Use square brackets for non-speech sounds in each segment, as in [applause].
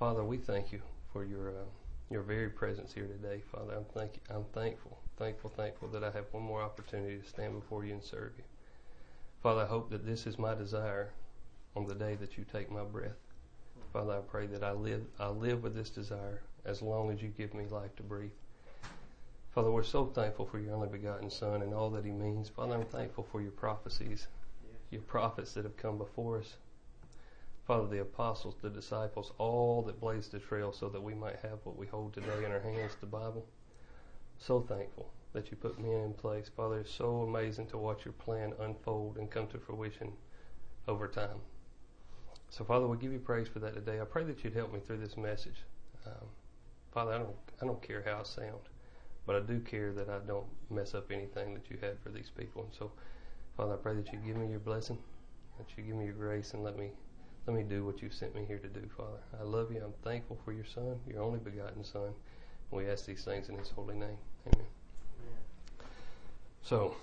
Father, we thank you for your uh, your very presence here today, Father. I'm thank I'm thankful, thankful, thankful that I have one more opportunity to stand before you and serve you. Father, I hope that this is my desire on the day that you take my breath. Father, I pray that I live I live with this desire as long as you give me life to breathe. Father, we're so thankful for your only begotten Son and all that he means. Father, I'm thankful for your prophecies, your prophets that have come before us. Father, the apostles, the disciples, all that blazed the trail so that we might have what we hold today in our hands, the Bible. So thankful that you put men in place. Father, it's so amazing to watch your plan unfold and come to fruition over time. So, Father, we give you praise for that today. I pray that you'd help me through this message. Um, Father, I don't, I don't care how I sound. But I do care that I don't mess up anything that you had for these people. And so, Father, I pray that you give me your blessing, that you give me your grace, and let me let me do what you sent me here to do, Father. I love you. I'm thankful for your Son, your only begotten Son. We ask these things in His holy name. Amen. So,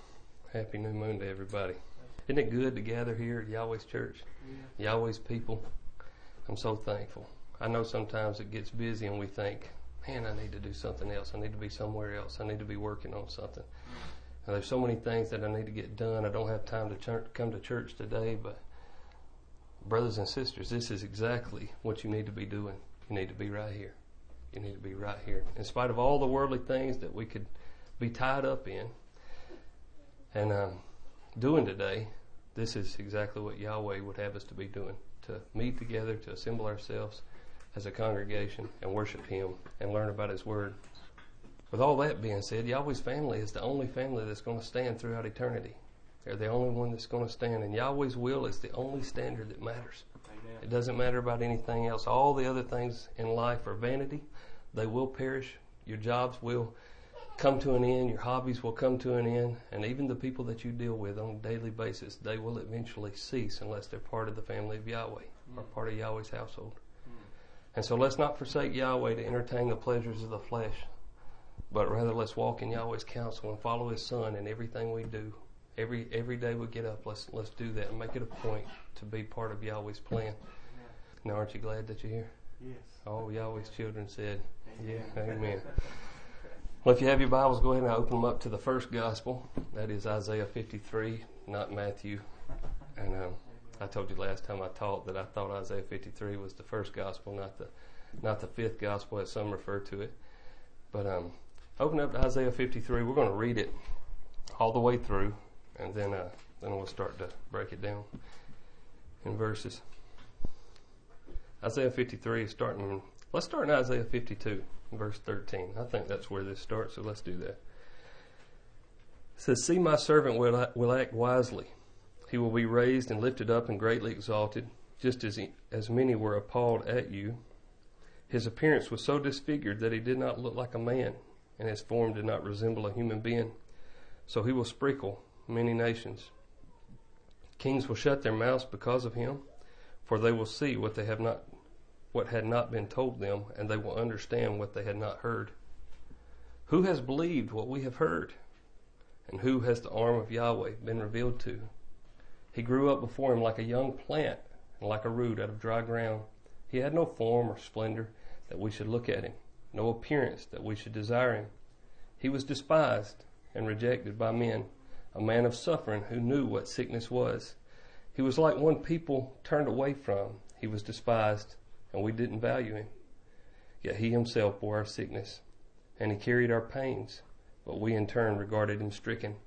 happy new moon to everybody. Isn't it good to gather here at Yahweh's church? Yeah. Yahweh's people. I'm so thankful. I know sometimes it gets busy and we think, man, I need to do something else. I need to be somewhere else. I need to be working on something. Mm. And there's so many things that I need to get done. I don't have time to ch- come to church today, but brothers and sisters, this is exactly what you need to be doing. You need to be right here. You need to be right here. In spite of all the worldly things that we could be tied up in and um, doing today, this is exactly what Yahweh would have us to be doing to meet together, to assemble ourselves as a congregation and worship Him and learn about His Word. With all that being said, Yahweh's family is the only family that's going to stand throughout eternity. They're the only one that's going to stand, and Yahweh's will is the only standard that matters. Amen. It doesn't matter about anything else. All the other things in life are vanity. They will perish. Your jobs will come to an end. Your hobbies will come to an end. And even the people that you deal with on a daily basis, they will eventually cease unless they're part of the family of Yahweh mm. or part of Yahweh's household. And so let's not forsake Yahweh to entertain the pleasures of the flesh, but rather let's walk in Yahweh's counsel and follow His Son in everything we do. Every every day we get up, let's let's do that and make it a point to be part of Yahweh's plan. Now, aren't you glad that you're here? Yes. All Yahweh's children said, "Yeah, Amen." Well, if you have your Bibles, go ahead and open them up to the first gospel. That is Isaiah 53, not Matthew. And um, I told you last time I taught that I thought Isaiah 53 was the first gospel, not the not the fifth gospel as some refer to it. But um, open up to Isaiah 53. We're going to read it all the way through, and then uh, then we'll start to break it down in verses. Isaiah 53 is starting. Let's start in Isaiah 52, verse 13. I think that's where this starts, so let's do that. It says, "See, my servant will will act wisely." He will be raised and lifted up and greatly exalted, just as, he, as many were appalled at you. His appearance was so disfigured that he did not look like a man, and his form did not resemble a human being. So he will sprinkle many nations. Kings will shut their mouths because of him, for they will see what they have not what had not been told them, and they will understand what they had not heard. Who has believed what we have heard? And who has the arm of Yahweh been revealed to? He grew up before him like a young plant and like a root out of dry ground. He had no form or splendor that we should look at him, no appearance that we should desire him. He was despised and rejected by men, a man of suffering who knew what sickness was. He was like one people turned away from. He was despised, and we didn't value him. Yet he himself bore our sickness, and he carried our pains, but we in turn regarded him stricken,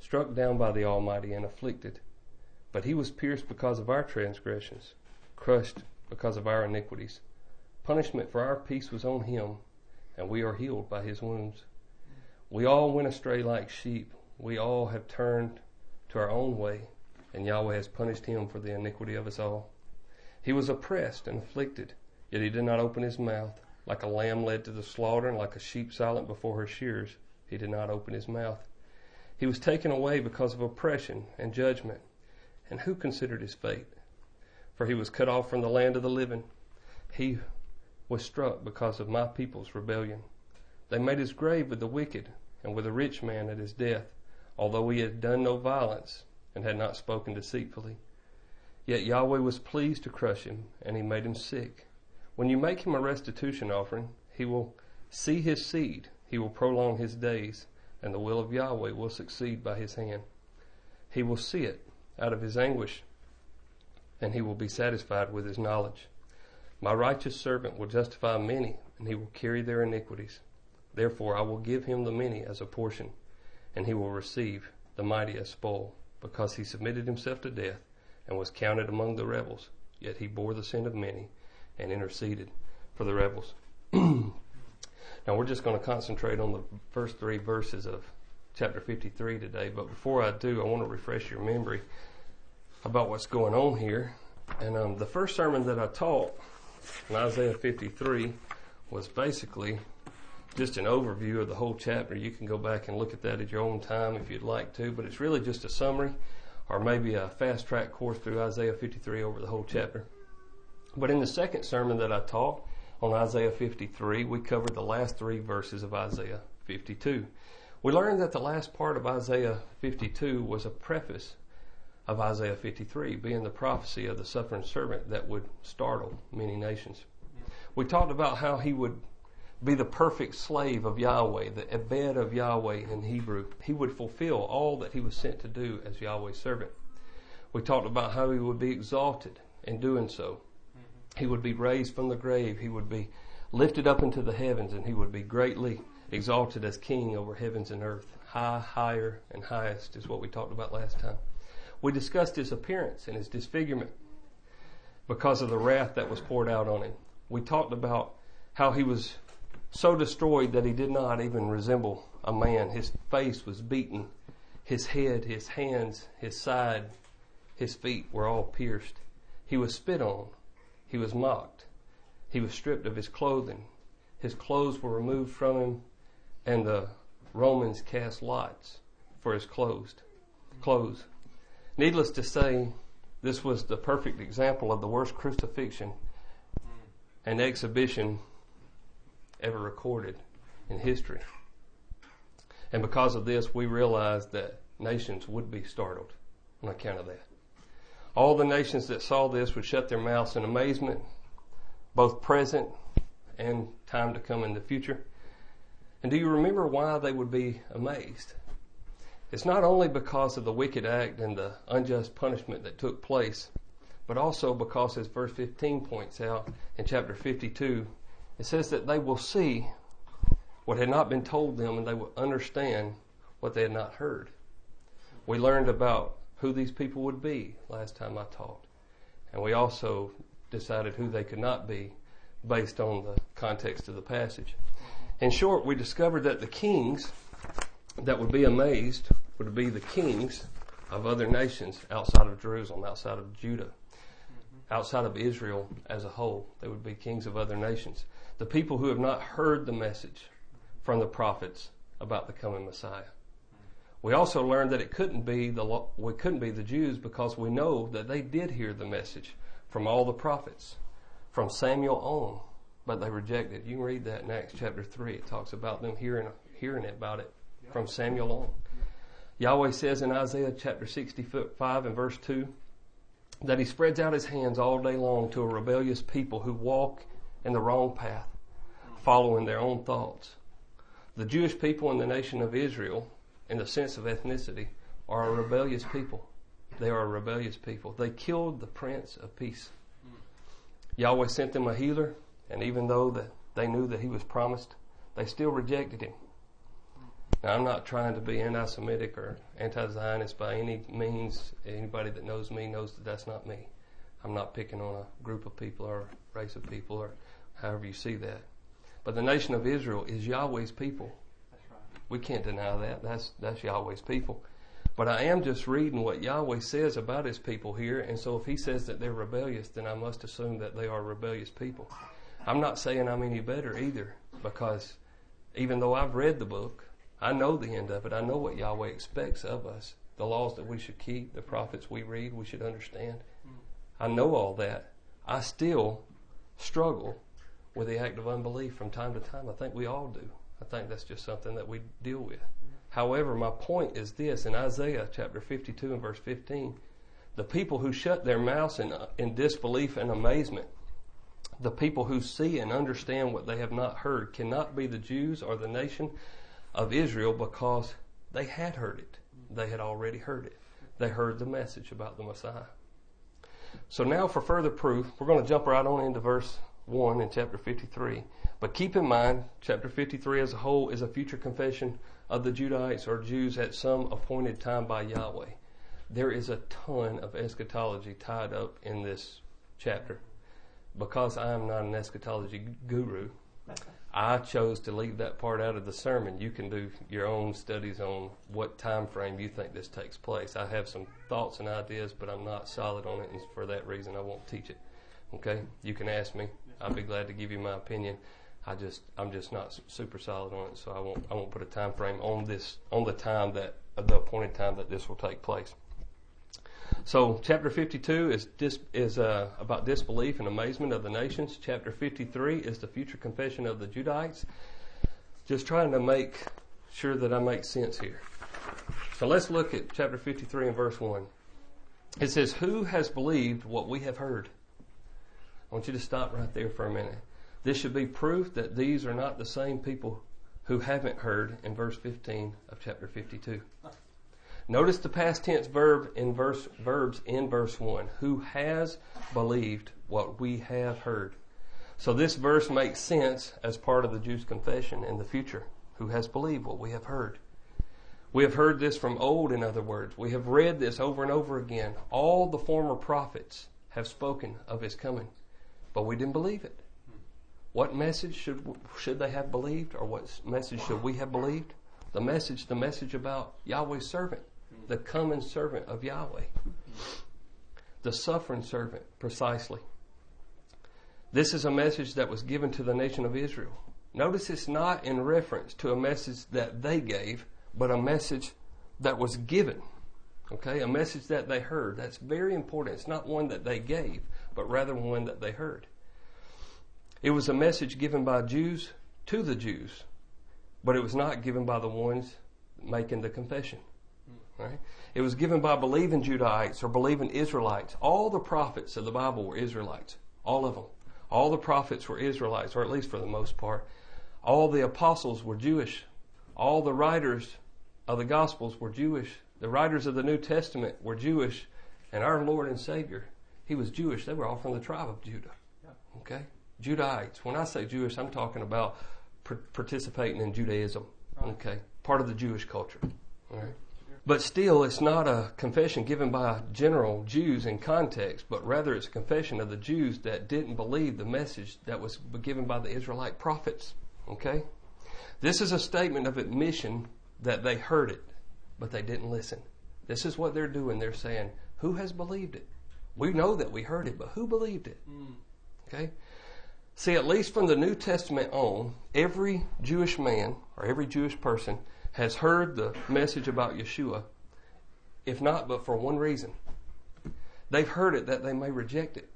struck down by the Almighty, and afflicted. But he was pierced because of our transgressions, crushed because of our iniquities. Punishment for our peace was on him, and we are healed by his wounds. We all went astray like sheep. We all have turned to our own way, and Yahweh has punished him for the iniquity of us all. He was oppressed and afflicted, yet he did not open his mouth. Like a lamb led to the slaughter, and like a sheep silent before her shears, he did not open his mouth. He was taken away because of oppression and judgment. And who considered his fate? For he was cut off from the land of the living. He was struck because of my people's rebellion. They made his grave with the wicked and with a rich man at his death, although he had done no violence and had not spoken deceitfully. Yet Yahweh was pleased to crush him, and he made him sick. When you make him a restitution offering, he will see his seed, he will prolong his days, and the will of Yahweh will succeed by his hand. He will see it out of his anguish, and he will be satisfied with his knowledge. My righteous servant will justify many, and he will carry their iniquities. Therefore I will give him the many as a portion, and he will receive the mightiest spoil, because he submitted himself to death and was counted among the rebels. Yet he bore the sin of many and interceded for the rebels. [clears throat] now we're just going to concentrate on the first three verses of chapter 53 today, but before I do, I want to refresh your memory about what's going on here. And um, the first sermon that I taught in Isaiah 53 was basically just an overview of the whole chapter. You can go back and look at that at your own time if you'd like to, but it's really just a summary or maybe a fast track course through Isaiah 53 over the whole chapter. But in the second sermon that I taught on Isaiah 53, we covered the last three verses of Isaiah 52. We learned that the last part of Isaiah 52 was a preface of Isaiah 53, being the prophecy of the suffering servant that would startle many nations. We talked about how he would be the perfect slave of Yahweh, the Ebed of Yahweh in Hebrew. He would fulfill all that he was sent to do as Yahweh's servant. We talked about how he would be exalted in doing so. Mm-hmm. He would be raised from the grave. He would be lifted up into the heavens and he would be greatly exalted as king over heavens and earth. High, higher, and highest is what we talked about last time. We discussed his appearance and his disfigurement because of the wrath that was poured out on him. We talked about how he was so destroyed that he did not even resemble a man. His face was beaten. His head, his hands, his side, his feet were all pierced. He was spit on. He was mocked. He was stripped of his clothing. His clothes were removed from him, and the Romans cast lots for his clothes. Clothes. Needless to say, this was the perfect example of the worst crucifixion and exhibition ever recorded in history. And because of this, we realized that nations would be startled on account of that. All the nations that saw this would shut their mouths in amazement, both present and time to come in the future. And do you remember why they would be amazed? It's not only because of the wicked act and the unjust punishment that took place, but also because, as verse 15 points out in chapter 52, it says that they will see what had not been told them and they will understand what they had not heard. We learned about who these people would be last time I taught. And we also decided who they could not be based on the context of the passage. In short, we discovered that the kings that would be amazed would be the kings of other nations outside of Jerusalem, outside of Judah, outside of Israel as a whole. They would be kings of other nations the people who have not heard the message from the prophets about the coming Messiah. We also learned that it couldn't be the we couldn't be the Jews because we know that they did hear the message from all the prophets, from Samuel on, but they rejected. You can read that in Acts chapter three. It talks about them hearing hearing about it from Samuel on. Yahweh says in Isaiah chapter 65 and verse 2 that he spreads out his hands all day long to a rebellious people who walk in the wrong path, following their own thoughts. The Jewish people in the nation of Israel, in the sense of ethnicity, are a rebellious people. They are a rebellious people. They killed the Prince of Peace. Yahweh sent them a healer, and even though that they knew that he was promised, they still rejected him. Now, I'm not trying to be anti-Semitic or anti-Zionist by any means. Anybody that knows me knows that that's not me. I'm not picking on a group of people or race of people or however you see that. But the nation of Israel is Yahweh's people. We can't deny that. That's that's Yahweh's people. But I am just reading what Yahweh says about his people here, and so if he says that they're rebellious, then I must assume that they are rebellious people. I'm not saying I'm any better either, because even though I've read the book, I know the end of it. I know what Yahweh expects of us. The laws that we should keep, the prophets we read, we should understand. I know all that. I still struggle with the act of unbelief from time to time. I think we all do. I think that's just something that we deal with. However, my point is this in Isaiah chapter 52 and verse 15, the people who shut their mouths in, in disbelief and amazement, The people who see and understand what they have not heard cannot be the Jews or the nation of Israel because they had heard it. They had already heard it. They heard the message about the Messiah. So now for further proof, we're going to jump right on into verse 1 in chapter 53. But keep in mind, chapter 53 as a whole is a future confession of the Judahites or Jews at some appointed time by Yahweh. There is a ton of eschatology tied up in this chapter. Because I am not an eschatology guru, I chose to leave that part out of the sermon. You can do your own studies on what time frame you think this takes place. I have some thoughts and ideas, but I'm not solid on it, and for that reason, I won't teach it. Okay, you can ask me. I'll be glad to give you my opinion. I just I'm just not super solid on it, so I won't I won't put a time frame on this on the time that the appointed time that this will take place. So chapter 52 is dis, is uh, about disbelief and amazement of the nations. Chapter 53 is the future confession of the Judahites. Just trying to make sure that I make sense here. So let's look at chapter 53 and verse 1. It says, Who has believed what we have heard? I want you to stop right there for a minute. This should be proof that these are not the same people who haven't heard in verse 15 of chapter 52. Notice the past tense verb in verse verbs in verse 1. Who has believed what we have heard. So this verse makes sense as part of the Jews' confession in the future. Who has believed what we have heard. We have heard this from old, in other words. We have read this over and over again. All the former prophets have spoken of his coming, but we didn't believe it. What message should, should they have believed, or what message should we have believed? The message, the message about Yahweh's servant the coming servant of Yahweh. The suffering servant, precisely. This is a message that was given to the nation of Israel. Notice it's not in reference to a message that they gave, but a message that was given. Okay, a message that they heard. That's very important. It's not one that they gave, but rather one that they heard. It was a message given by Jews to the Jews, but it was not given by the ones making the confession. Right? It was given by believing Judahites or believing Israelites. All the prophets of the Bible were Israelites. All of them. All the prophets were Israelites, or at least for the most part. All the apostles were Jewish. All the writers of the Gospels were Jewish. The writers of the New Testament were Jewish. And our Lord and Savior, He was Jewish. They were all from the oh. tribe of Judah. Okay? Judahites. When I say Jewish, I'm talking about participating in Judaism. Okay? Part of the Jewish culture. All right? But still, it's not a confession given by general Jews in context, but rather it's a confession of the Jews that didn't believe the message that was given by the Israelite prophets. Okay? This is a statement of admission that they heard it, but they didn't listen. This is what they're doing. They're saying, Who has believed it? We know that we heard it, but who believed it? Mm. Okay? See, at least from the New Testament on, every Jewish man or every Jewish person has heard the message about Yeshua, if not but for one reason. They've heard it that they may reject it.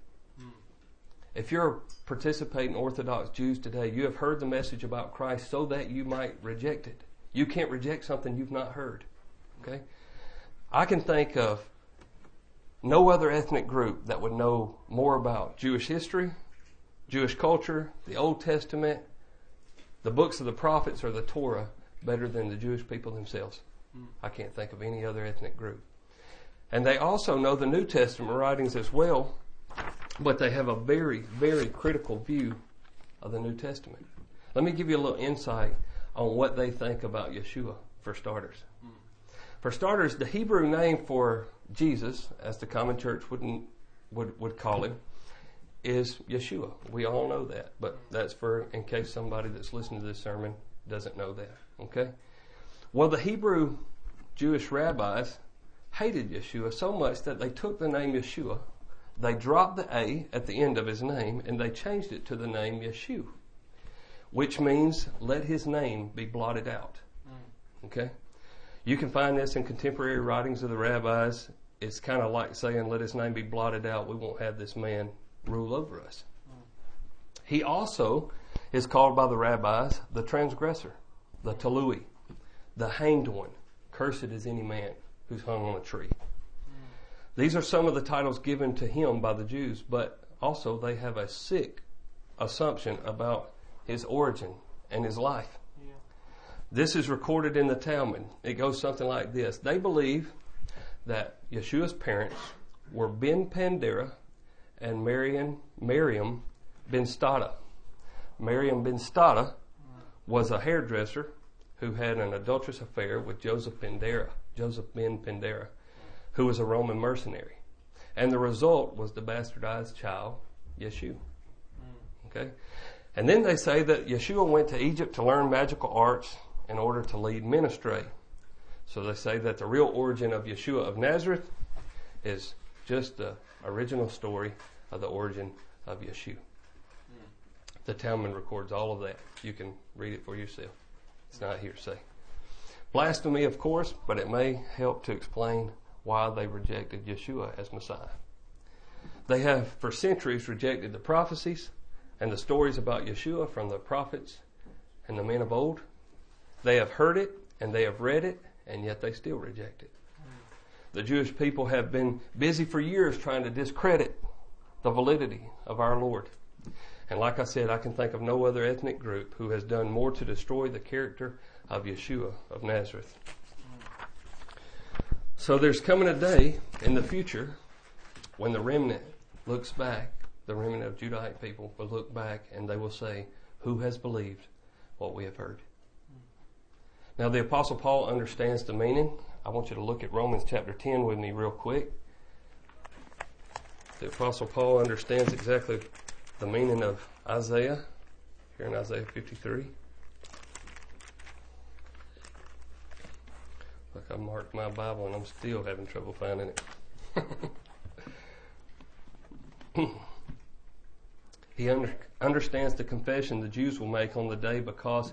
If you're participating Orthodox Jews today, you have heard the message about Christ so that you might reject it. You can't reject something you've not heard. Okay? I can think of no other ethnic group that would know more about Jewish history, Jewish culture, the Old Testament, the books of the prophets, or the Torah better than the Jewish people themselves. Mm. I can't think of any other ethnic group. And they also know the New Testament writings as well, but they have a very, very critical view of the New Testament. Let me give you a little insight on what they think about Yeshua, for starters. Mm. For starters, the Hebrew name for Jesus, as the common church wouldn't would, would call him, is Yeshua. We all know that, but that's for in case somebody that's listening to this sermon doesn't know that. Okay? Well, the Hebrew Jewish rabbis hated Yeshua so much that they took the name Yeshua, they dropped the A at the end of his name, and they changed it to the name Yeshu, which means let his name be blotted out. Mm. Okay? You can find this in contemporary writings of the rabbis. It's kind of like saying, let his name be blotted out. We won't have this man rule over us. He also is called by the rabbis the transgressor the Talui, the hanged one. Cursed is any man who's hung on a tree. These are some of the titles given to him by the Jews, but also they have a sick assumption about his origin and his life. This is recorded in the Talmud. It goes something like this. They believe that Yeshua's parents were Ben Pandera and Mariam, Miriam Ben Stada. Miriam Ben Stada was a hairdresser who had an adulterous affair with Joseph Pandera, Joseph Ben Pandera, who was a Roman mercenary. And the result was the bastardized child, Yeshua. Okay? And then they say that Yeshua went to Egypt to learn magical arts in order to lead ministry. So they say that the real origin of Yeshua of Nazareth is just the original story of the origin of Yeshua. Hmm. The Talmud records all of that. You can read it for yourself. It's not hearsay. Blasphemy, of course, but it may help to explain why they rejected Yeshua as Messiah. They have for centuries rejected the prophecies and the stories about Yeshua from the prophets and the men of old. They have heard it and they have read it, and yet they still reject it. The Jewish people have been busy for years trying to discredit the validity of our Lord. And like I said, I can think of no other ethnic group who has done more to destroy the character of Yeshua of Nazareth. So there's coming a day in the future when the remnant looks back, the remnant of Judahite people will look back and they will say, Who has believed what we have heard? Now, the Apostle Paul understands the meaning. I want you to look at Romans chapter 10 with me, real quick. The Apostle Paul understands exactly the meaning of Isaiah, here in Isaiah 53. Look, I marked my Bible and I'm still having trouble finding it. [laughs] he under, understands the confession the Jews will make on the day because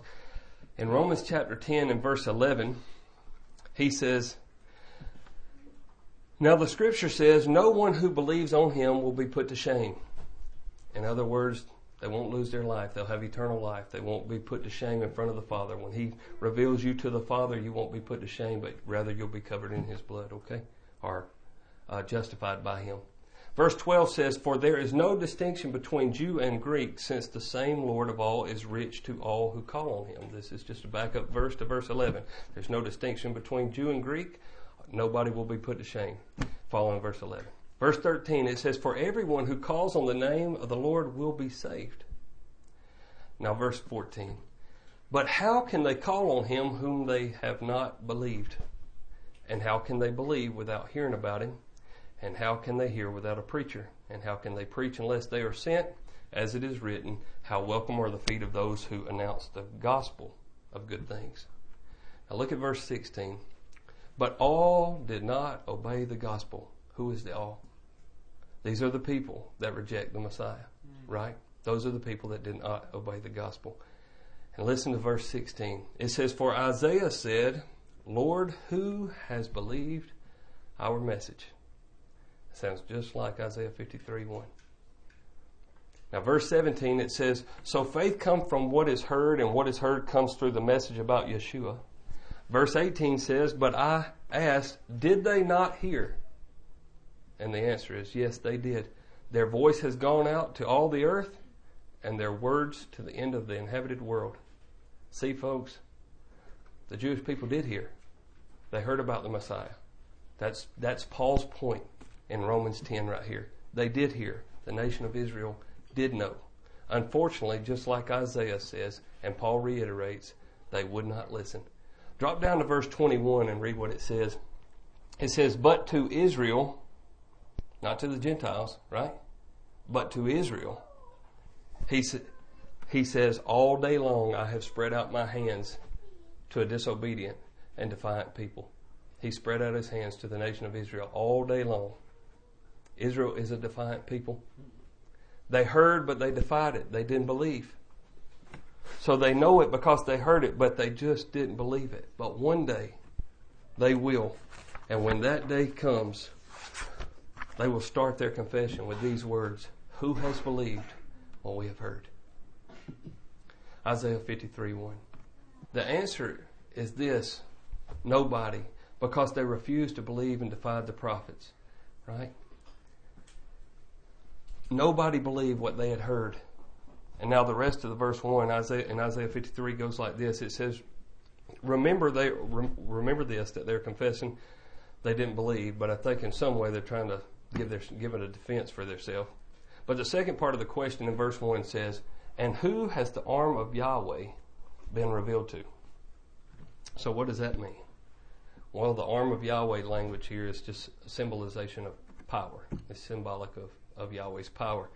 in Romans chapter 10 and verse 11, he says, Now the scripture says, No one who believes on him will be put to shame. In other words, they won't lose their life. They'll have eternal life. They won't be put to shame in front of the Father. When He reveals you to the Father, you won't be put to shame, but rather you'll be covered in His blood, okay? Or uh, justified by Him. Verse 12 says, For there is no distinction between Jew and Greek, since the same Lord of all is rich to all who call on Him. This is just a backup verse to verse 11. There's no distinction between Jew and Greek. Nobody will be put to shame. Following verse 11. Verse 13, it says, For everyone who calls on the name of the Lord will be saved. Now, verse 14. But how can they call on him whom they have not believed? And how can they believe without hearing about him? And how can they hear without a preacher? And how can they preach unless they are sent? As it is written, How welcome are the feet of those who announce the gospel of good things. Now look at verse 16. But all did not obey the gospel. Who is the all? These are the people that reject the Messiah, mm. right? Those are the people that did not obey the gospel. And listen to verse 16. It says, For Isaiah said, Lord, who has believed our message? Sounds just like Isaiah 53 1. Now, verse 17, it says, So faith comes from what is heard, and what is heard comes through the message about Yeshua. Verse 18 says, But I asked, Did they not hear? And the answer is yes, they did. Their voice has gone out to all the earth, and their words to the end of the inhabited world. See, folks, the Jewish people did hear. They heard about the Messiah. That's, that's Paul's point in Romans 10 right here. They did hear. The nation of Israel did know. Unfortunately, just like Isaiah says, and Paul reiterates, they would not listen. Drop down to verse 21 and read what it says. It says, But to Israel, not to the Gentiles, right? But to Israel, he, he says, All day long I have spread out my hands to a disobedient and defiant people. He spread out his hands to the nation of Israel all day long. Israel is a defiant people. They heard, but they defied it. They didn't believe. So they know it because they heard it, but they just didn't believe it. But one day, they will. And when that day comes, they will start their confession with these words Who has believed what we have heard? Isaiah 53 1. The answer is this nobody, because they refused to believe and defied the prophets, right? Nobody believed what they had heard And now the rest of the verse 1 Isaiah, in Isaiah 53 goes like this. It says, remember they remember this that they're confessing they didn't believe, but I think in some way they're trying to give their give it a defense for themselves. But the second part of the question in verse one says, "And who has the arm of Yahweh been revealed to?" So what does that mean? Well, the arm of Yahweh language here is just a symbolization of power. It's symbolic of, of Yahweh's power.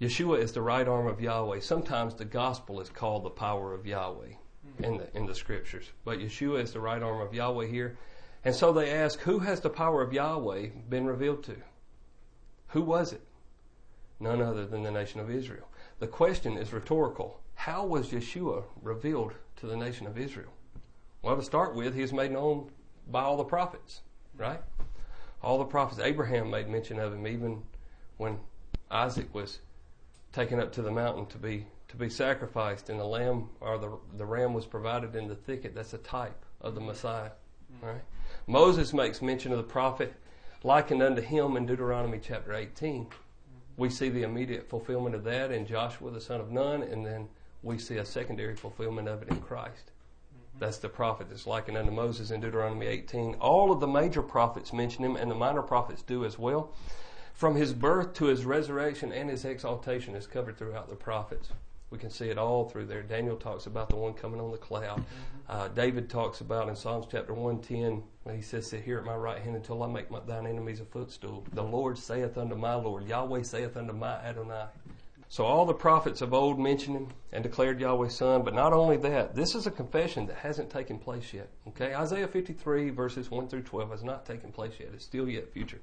Yeshua is the right arm of Yahweh. Sometimes the gospel is called the power of Yahweh hmm. in the in the scriptures. But Yeshua is the right arm of Yahweh here. And so they ask, who has the power of Yahweh been revealed to? Who was it? None other than the nation of Israel. The question is rhetorical. How was Yeshua revealed to the nation of Israel? Well, to start with, he was made known by all the prophets, right? All the prophets. Abraham made mention of him even when Isaac was taken up to the mountain to be to be sacrificed, and the lamb or the the ram was provided in the thicket. That's a type of the Messiah, mm-hmm. right? Moses makes mention of the prophet likened unto him in Deuteronomy chapter 18. Mm-hmm. We see the immediate fulfillment of that in Joshua the son of Nun, and then we see a secondary fulfillment of it in Christ. Mm-hmm. That's the prophet that's likened unto Moses in Deuteronomy 18. All of the major prophets mention him, and the minor prophets do as well. From his birth to his resurrection and his exaltation is covered throughout the prophets. We can see it all through there. Daniel talks about the one coming on the cloud. Mm-hmm. Uh, David talks about in Psalms chapter 110 when he says, Sit here at my right hand until I make my, thine enemies a footstool. The Lord saith unto my Lord, Yahweh saith unto my Adonai. So all the prophets of old mentioned him and declared Yahweh's son, but not only that, this is a confession that hasn't taken place yet. Okay, Isaiah 53 verses 1 through 12 has not taken place yet. It's still yet future.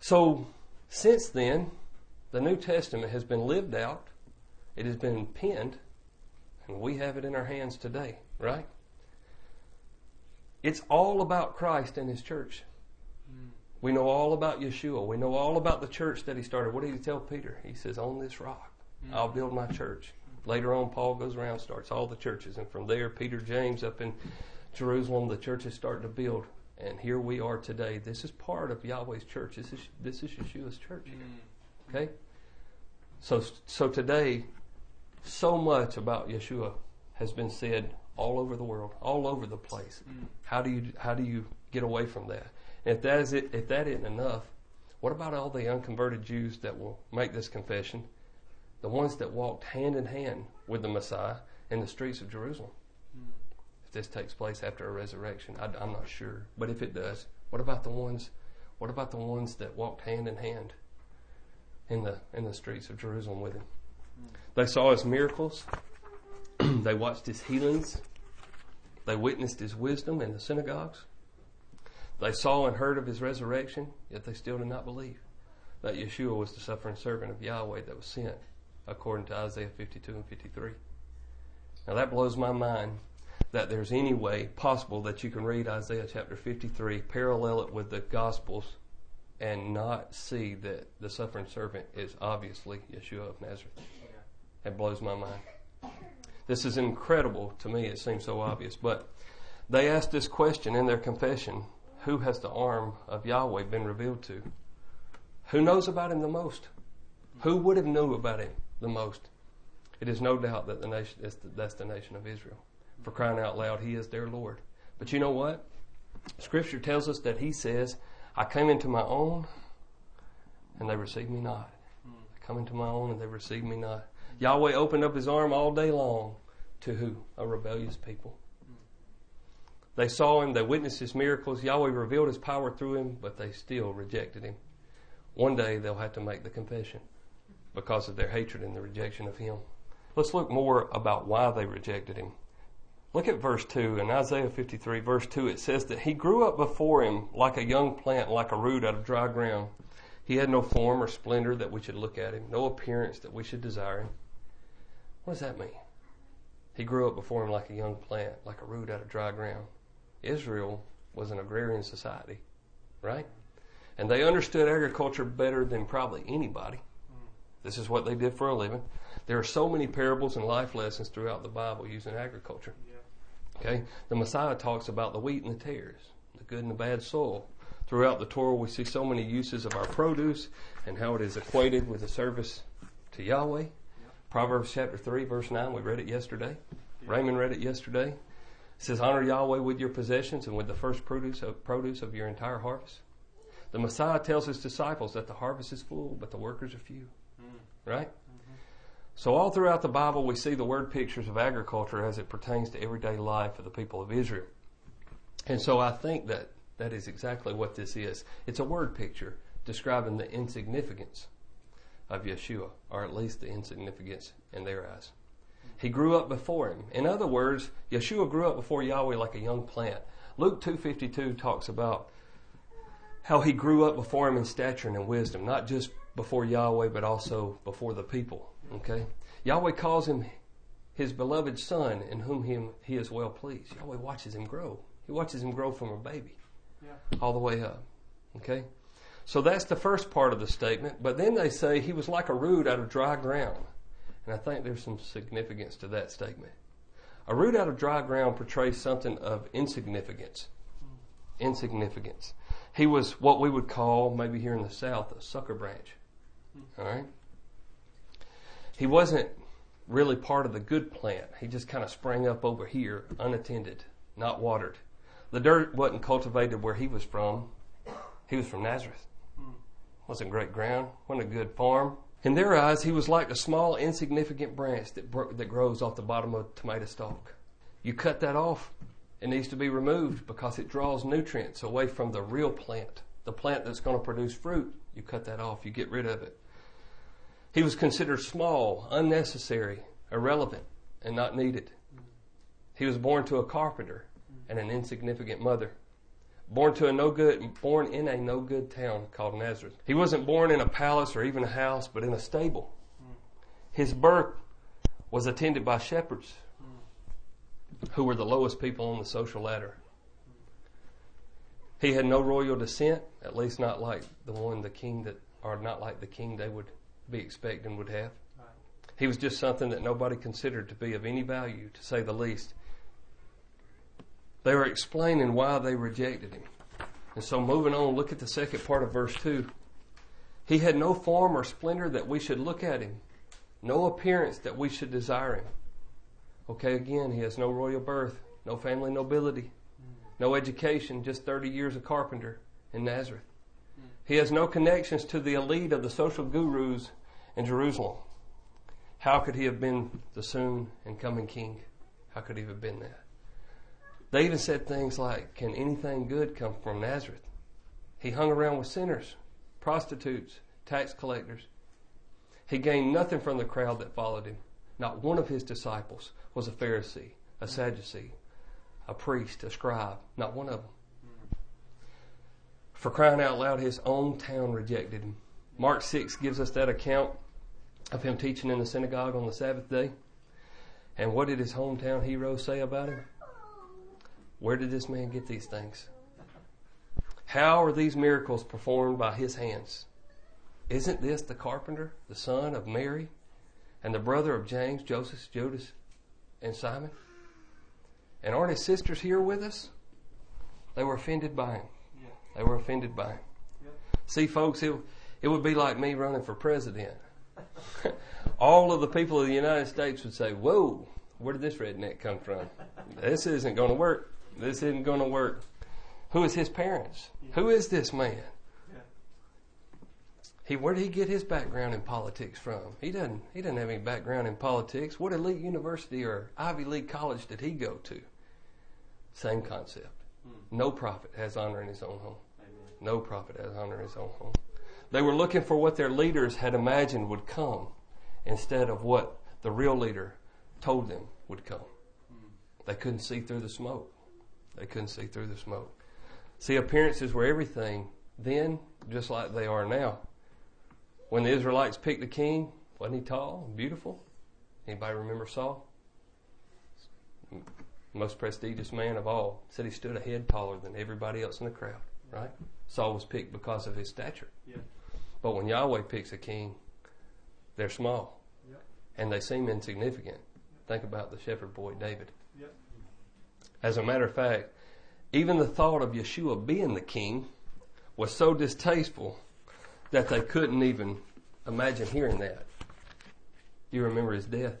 So since then, the New Testament has been lived out it has been penned, and we have it in our hands today, right? It's all about Christ and His church. Mm. We know all about Yeshua. We know all about the church that He started. What did He tell Peter? He says, On this rock, mm. I'll build my church. Later on, Paul goes around, starts all the churches. And from there, Peter, James, up in Jerusalem, the churches start to build. And here we are today. This is part of Yahweh's church. This is, this is Yeshua's church. Mm. Okay? So, so today, so much about Yeshua has been said all over the world, all over the place. Mm. How do you how do you get away from that? And if that is it, if that isn't enough, what about all the unconverted Jews that will make this confession? The ones that walked hand in hand with the Messiah in the streets of Jerusalem. If this takes place after a resurrection, I, I'm not sure, but if it does, what about the ones? What about the ones that walked hand in hand in the in the streets of Jerusalem with him? They saw his miracles. [clears throat] they watched his healings. They witnessed his wisdom in the synagogues. They saw and heard of his resurrection, yet they still did not believe that Yeshua was the suffering servant of Yahweh that was sent, according to Isaiah 52 and 53. Now that blows my mind that there's any way possible that you can read Isaiah chapter 53, parallel it with the Gospels, and not see that the suffering servant is obviously Yeshua of Nazareth. It blows my mind. This is incredible to me. It seems so obvious. But they asked this question in their confession Who has the arm of Yahweh been revealed to? Who knows about him the most? Who would have knew about him the most? It is no doubt that the nation that's the nation of Israel. For crying out loud, He is their Lord. But you know what? Scripture tells us that He says, "I came into my own, and they received me not. Hmm. I come into my own, and they received me not." Yahweh opened up his arm all day long to who? A rebellious people. Hmm. They saw him, they witnessed his miracles. Yahweh revealed his power through him, but they still rejected him. One day they'll have to make the confession because of their hatred and the rejection of him. Let's look more about why they rejected him. Look at verse 2. In Isaiah 53, verse 2, it says that he grew up before him like a young plant, like a root out of dry ground. He had no form or splendor that we should look at him, no appearance that we should desire him. What does that mean? He grew up before him like a young plant, like a root out of dry ground. Israel was an agrarian society, right? And they understood agriculture better than probably anybody. This is what they did for a living. There are so many parables and life lessons throughout the Bible using agriculture. Okay? The Messiah talks about the wheat and the tares, the good and the bad soil. Throughout the Torah, we see so many uses of our produce and how it is equated with the service to Yahweh Proverbs chapter 3, verse 9, we read it yesterday. Raymond read it yesterday. It says, Honor Yahweh with your possessions and with the first produce of, produce of your entire harvest. The Messiah tells his disciples that the harvest is full, but the workers are few. Right? So, all throughout the Bible, we see the word pictures of agriculture as it pertains to everyday life of the people of Israel. And so, I think that that is exactly what this is. It's a word picture describing the insignificance of Yeshua, or at least the insignificance in their eyes. He grew up before him. In other words, Yeshua grew up before Yahweh like a young plant. Luke 2.52 talks about how he grew up before him in stature and in wisdom, not just before Yahweh, but also before the people. Okay? Yahweh calls him his beloved son in whom him, he is well pleased. Yahweh watches him grow. He watches him grow from a baby yeah. all the way up. Okay? So that's the first part of the statement. But then they say he was like a root out of dry ground. And I think there's some significance to that statement. A root out of dry ground portrays something of insignificance. Insignificance. He was what we would call, maybe here in the South, a sucker branch. All right? He wasn't really part of the good plant. He just kind of sprang up over here, unattended, not watered. The dirt wasn't cultivated where he was from. He was from Nazareth. Wasn't great ground, wasn't a good farm. In their eyes, he was like a small, insignificant branch that, bro- that grows off the bottom of a tomato stalk. You cut that off, it needs to be removed because it draws nutrients away from the real plant, the plant that's going to produce fruit. You cut that off, you get rid of it. He was considered small, unnecessary, irrelevant, and not needed. He was born to a carpenter and an insignificant mother. Born to a no good, born in a no good town called Nazareth. He wasn't born in a palace or even a house, but in a stable. His birth was attended by shepherds who were the lowest people on the social ladder. He had no royal descent, at least not like the one the king that, or not like the king they would be expecting would have. He was just something that nobody considered to be of any value, to say the least. They were explaining why they rejected him. And so moving on, look at the second part of verse 2. He had no form or splendor that we should look at him, no appearance that we should desire him. Okay, again, he has no royal birth, no family nobility, no education, just 30 years of carpenter in Nazareth. Hmm. He has no connections to the elite of the social gurus in Jerusalem. How could he have been the soon and coming king? How could he have been that? They even said things like, Can anything good come from Nazareth? He hung around with sinners, prostitutes, tax collectors. He gained nothing from the crowd that followed him. Not one of his disciples was a Pharisee, a Sadducee, a priest, a scribe. Not one of them. For crying out loud, his own town rejected him. Mark 6 gives us that account of him teaching in the synagogue on the Sabbath day. And what did his hometown heroes say about him? Where did this man get these things? How are these miracles performed by his hands? Isn't this the carpenter, the son of Mary, and the brother of James, Joseph, Judas, and Simon? And aren't his sisters here with us? They were offended by him. They were offended by him. See, folks, it, it would be like me running for president. All of the people of the United States would say, Whoa, where did this redneck come from? This isn't going to work. This isn't going to work. Who is his parents? Yeah. Who is this man? Yeah. He where did he get his background in politics from? He doesn't he doesn't have any background in politics. What elite university or Ivy League college did he go to? Same concept. Hmm. No prophet has honor in his own home. Amen. No prophet has honor in his own home. They were looking for what their leaders had imagined would come instead of what the real leader told them would come. They couldn't see through the smoke. They couldn't see through the smoke. See, appearances were everything then, just like they are now. When the Israelites picked the king, wasn't he tall and beautiful? Anybody remember Saul? Most prestigious man of all. Said he stood a head taller than everybody else in the crowd, right? Saul was picked because of his stature. Yeah. But when Yahweh picks a king, they're small. And they seem insignificant. Think about the shepherd boy David. As a matter of fact, even the thought of Yeshua being the king was so distasteful that they couldn't even imagine hearing that. You remember his death.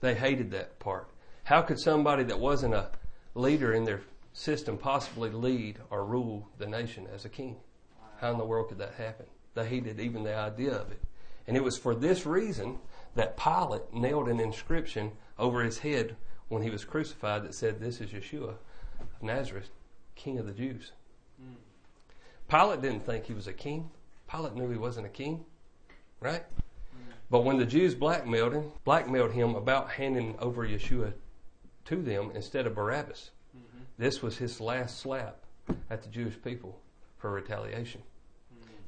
They hated that part. How could somebody that wasn't a leader in their system possibly lead or rule the nation as a king? How in the world could that happen? They hated even the idea of it. And it was for this reason that Pilate nailed an inscription over his head when he was crucified that said, This is Yeshua of Nazareth, King of the Jews. Mm. Pilate didn't think he was a king. Pilate knew he wasn't a king, right? Mm. But when the Jews blackmailed him, blackmailed him about handing over Yeshua to them instead of Barabbas, mm-hmm. this was his last slap at the Jewish people for retaliation.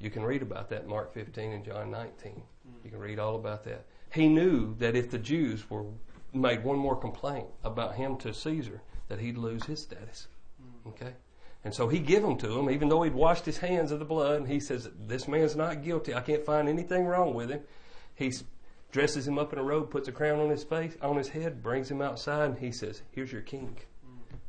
Mm. You can read about that in Mark 15 and John 19. You can read all about that. He knew that if the Jews were made one more complaint about him to Caesar, that he'd lose his status. Okay? And so he give them to him, even though he'd washed his hands of the blood, and he says, This man's not guilty. I can't find anything wrong with him. He dresses him up in a robe, puts a crown on his face, on his head, brings him outside, and he says, Here's your king.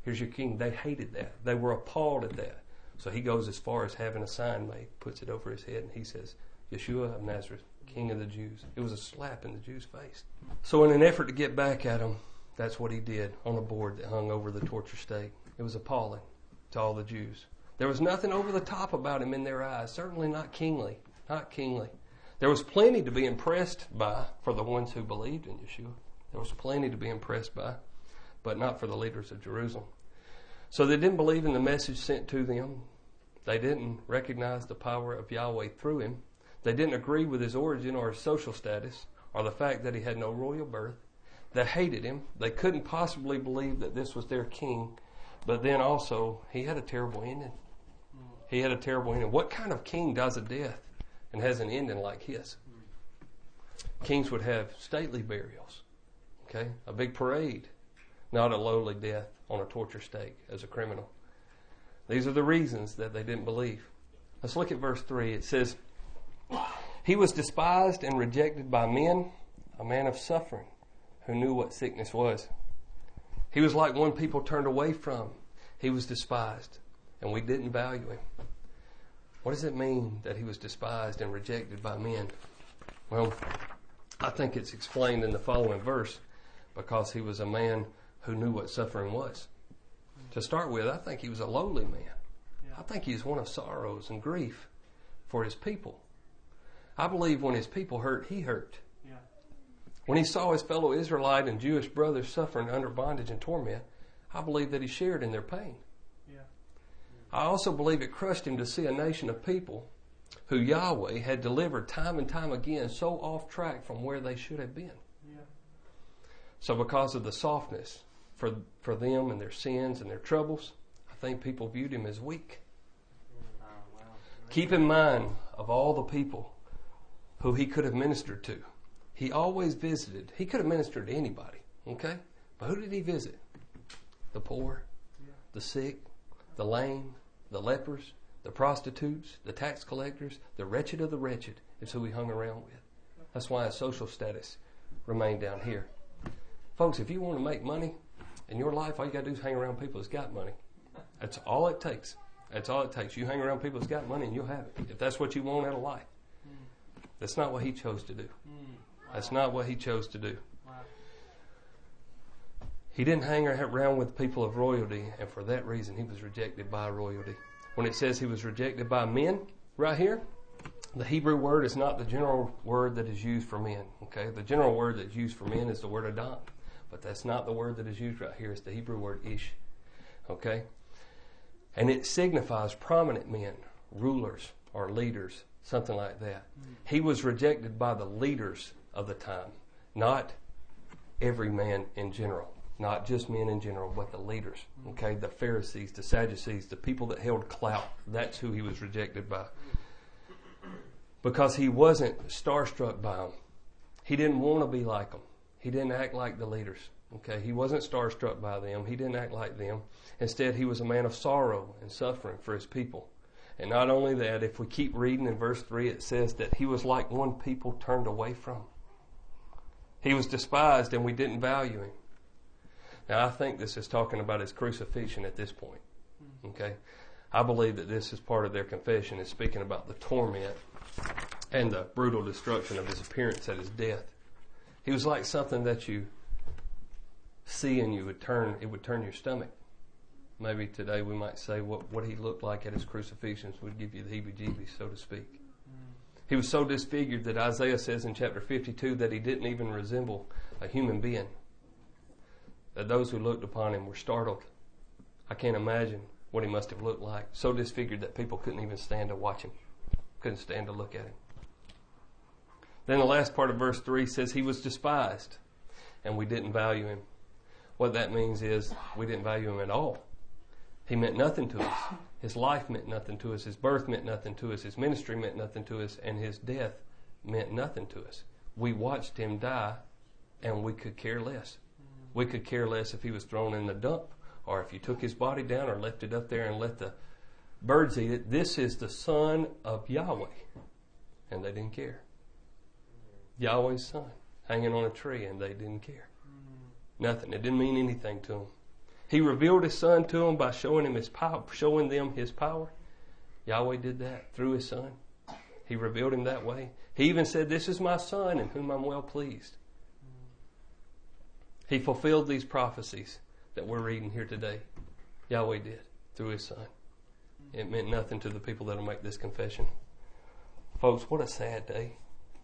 Here's your king. They hated that. They were appalled at that. So he goes as far as having a sign made, puts it over his head, and he says, Yeshua of Nazareth, King of the Jews. It was a slap in the Jews' face. So, in an effort to get back at him, that's what he did on a board that hung over the torture stake. It was appalling to all the Jews. There was nothing over the top about him in their eyes, certainly not kingly. Not kingly. There was plenty to be impressed by for the ones who believed in Yeshua. There was plenty to be impressed by, but not for the leaders of Jerusalem. So they didn't believe in the message sent to them. They didn't recognize the power of Yahweh through him. They didn't agree with his origin or his social status or the fact that he had no royal birth. They hated him. They couldn't possibly believe that this was their king. But then also, he had a terrible ending. He had a terrible ending. What kind of king dies a death and has an ending like his? Kings would have stately burials, okay, a big parade, not a lowly death on a torture stake as a criminal. These are the reasons that they didn't believe. Let's look at verse 3. It says, he was despised and rejected by men, a man of suffering who knew what sickness was. He was like one people turned away from. He was despised, and we didn't value him. What does it mean that he was despised and rejected by men? Well, I think it's explained in the following verse because he was a man who knew what suffering was. To start with, I think he was a lowly man. I think he's one of sorrows and grief for his people. I believe when his people hurt, he hurt. Yeah. When he saw his fellow Israelite and Jewish brothers suffering under bondage and torment, I believe that he shared in their pain. Yeah. I also believe it crushed him to see a nation of people who Yahweh had delivered time and time again so off track from where they should have been. Yeah. So because of the softness for, for them and their sins and their troubles, I think people viewed him as weak. Keep in mind of all the people who he could have ministered to. He always visited. He could have ministered to anybody, okay? But who did he visit? The poor, the sick, the lame, the lepers, the prostitutes, the tax collectors, the wretched of the wretched is who he hung around with. That's why his social status remained down here. Folks, if you want to make money in your life, all you got to do is hang around people that's got money. That's all it takes. That's all it takes. You hang around people that's got money and you'll have it. If that's what you want out of life. That's not what he chose to do. That's not what he chose to do. He didn't hang around with people of royalty, and for that reason, he was rejected by royalty. When it says he was rejected by men, right here, the Hebrew word is not the general word that is used for men. Okay, the general word that's used for men is the word Adam, but that's not the word that is used right here. It's the Hebrew word ish. Okay, and it signifies prominent men, rulers, or leaders something like that. Mm-hmm. He was rejected by the leaders of the time, not every man in general, not just men in general, but the leaders. Mm-hmm. Okay, the Pharisees, the Sadducees, the people that held clout. That's who he was rejected by. Because he wasn't starstruck by them. He didn't want to be like them. He didn't act like the leaders. Okay, he wasn't starstruck by them. He didn't act like them. Instead, he was a man of sorrow and suffering for his people. And not only that, if we keep reading in verse 3, it says that he was like one people turned away from. He was despised and we didn't value him. Now, I think this is talking about his crucifixion at this point. Okay? I believe that this is part of their confession, is speaking about the torment and the brutal destruction of his appearance at his death. He was like something that you see and you would turn, it would turn your stomach. Maybe today we might say what, what he looked like at his crucifixions would give you the heebie-jeebies, so to speak. Mm. He was so disfigured that Isaiah says in chapter 52 that he didn't even resemble a human being. That those who looked upon him were startled. I can't imagine what he must have looked like. So disfigured that people couldn't even stand to watch him, couldn't stand to look at him. Then the last part of verse 3 says he was despised and we didn't value him. What that means is we didn't value him at all. He meant nothing to us. His life meant nothing to us. His birth meant nothing to us. His ministry meant nothing to us. And his death meant nothing to us. We watched him die and we could care less. We could care less if he was thrown in the dump or if you took his body down or left it up there and let the birds eat it. This is the son of Yahweh. And they didn't care. Yahweh's son hanging on a tree and they didn't care. Mm. Nothing. It didn't mean anything to them. He revealed his son to them by showing him his power, showing them his power. Yahweh did that through his son. He revealed him that way. He even said, This is my son in whom I'm well pleased. He fulfilled these prophecies that we're reading here today. Yahweh did through his son. It meant nothing to the people that'll make this confession. Folks, what a sad day.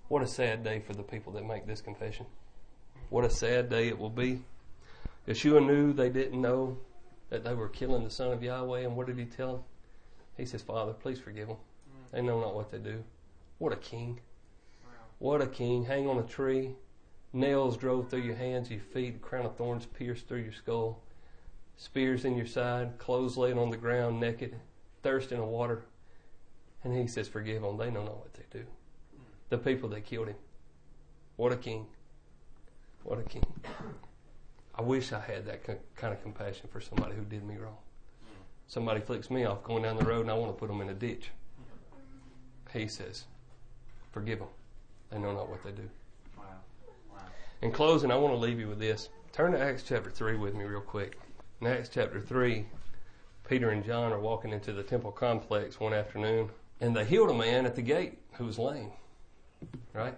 What a sad day for the people that make this confession. What a sad day it will be. Yeshua knew they didn't know that they were killing the Son of Yahweh, and what did he tell them? He says, Father, please forgive them. They know not what they do. What a king. What a king. Hang on a tree. Nails drove through your hands, your feet, crown of thorns pierced through your skull. Spears in your side, clothes laid on the ground naked, thirst in the water. And he says, Forgive them. They know not what they do. The people that killed him. What a king. What a king. I wish I had that kind of compassion for somebody who did me wrong. Somebody flicks me off going down the road and I want to put them in a ditch. He says, Forgive them. They know not what they do. Wow. Wow. In closing, I want to leave you with this. Turn to Acts chapter 3 with me, real quick. In Acts chapter 3, Peter and John are walking into the temple complex one afternoon, and they healed a man at the gate who was lame. Right?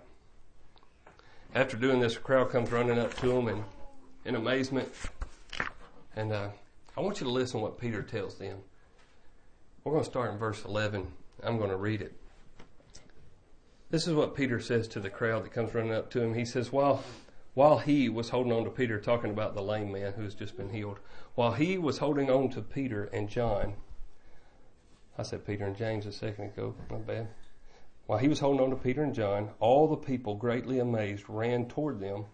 After doing this, a crowd comes running up to him and in amazement. And uh, I want you to listen to what Peter tells them. We're going to start in verse 11. I'm going to read it. This is what Peter says to the crowd that comes running up to him. He says, While, while he was holding on to Peter, talking about the lame man who has just been healed, while he was holding on to Peter and John, I said Peter and James a second ago, my bad. While he was holding on to Peter and John, all the people, greatly amazed, ran toward them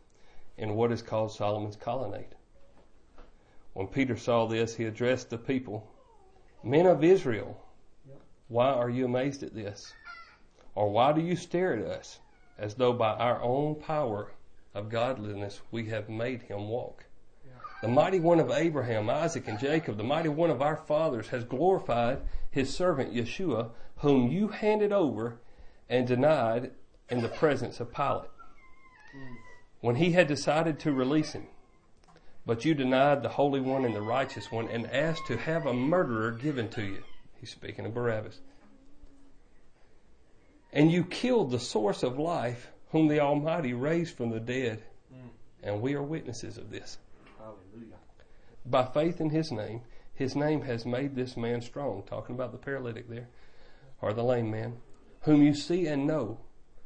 in what is called Solomon's colonnade. When Peter saw this, he addressed the people, Men of Israel, why are you amazed at this? Or why do you stare at us as though by our own power of godliness we have made him walk? The mighty one of Abraham, Isaac, and Jacob, the mighty one of our fathers, has glorified his servant Yeshua, whom you handed over and denied in the presence of Pilate. When he had decided to release him. But you denied the Holy One and the Righteous One and asked to have a murderer given to you. He's speaking of Barabbas. And you killed the source of life, whom the Almighty raised from the dead. And we are witnesses of this. Hallelujah. By faith in His name, His name has made this man strong. Talking about the paralytic there, or the lame man, whom you see and know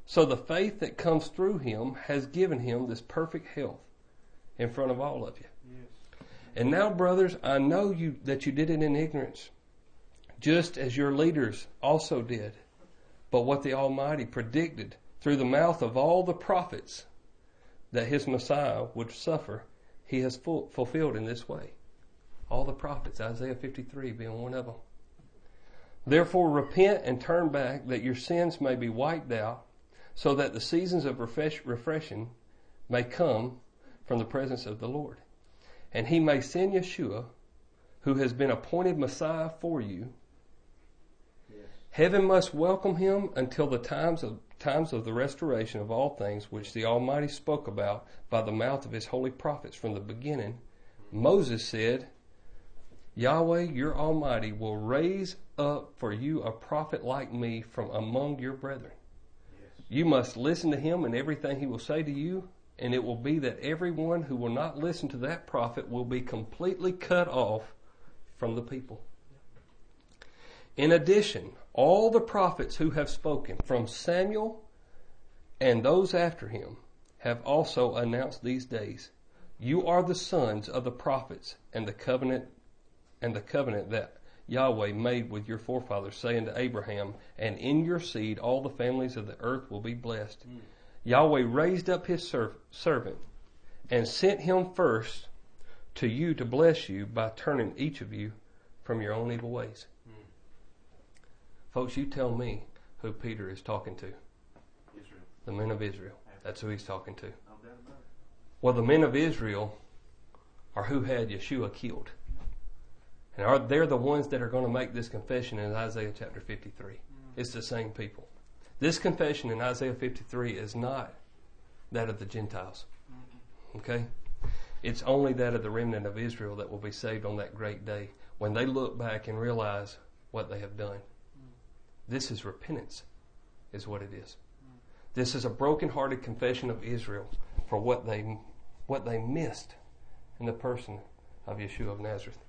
so the faith that comes through him has given him this perfect health in front of all of you. Yes. And now, brothers, I know you that you did it in ignorance, just as your leaders also did. But what the Almighty predicted through the mouth of all the prophets that his Messiah would suffer, he has fulfilled in this way. All the prophets, Isaiah 53 being one of them. Therefore repent and turn back that your sins may be wiped out so that the seasons of refresh, refreshing may come from the presence of the Lord. And he may send Yeshua, who has been appointed Messiah for you. Yes. Heaven must welcome him until the times of times of the restoration of all things which the Almighty spoke about by the mouth of his holy prophets from the beginning. Moses said, Yahweh your Almighty will raise up for you a prophet like me from among your brethren. You must listen to him and everything he will say to you, and it will be that everyone who will not listen to that prophet will be completely cut off from the people. In addition, all the prophets who have spoken, from Samuel and those after him, have also announced these days. You are the sons of the prophets and the covenant and the covenant that Yahweh made with your forefathers, saying to Abraham, and in your seed all the families of the earth will be blessed. Mm. Yahweh raised up his serv- servant and sent him first to you to bless you by turning each of you from your own evil ways. Mm. Folks, you tell me who Peter is talking to. Israel. The men of Israel. That's who he's talking to. Well, the men of Israel are who had Yeshua killed. And are, they're the ones that are going to make this confession in Isaiah chapter 53. Mm. It's the same people. This confession in Isaiah 53 is not that of the Gentiles. Okay? It's only that of the remnant of Israel that will be saved on that great day when they look back and realize what they have done. Mm. This is repentance, is what it is. Mm. This is a broken-hearted confession of Israel for what they what they missed in the person of Yeshua of Nazareth.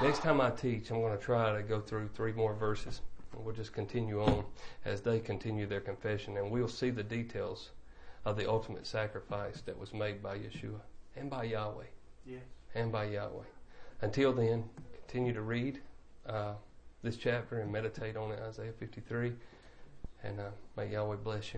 Next time I teach, I'm going to try to go through three more verses. We'll just continue on as they continue their confession, and we'll see the details of the ultimate sacrifice that was made by Yeshua and by Yahweh. Yes. And by Yahweh. Until then, continue to read uh, this chapter and meditate on it, Isaiah 53. And uh, may Yahweh bless you.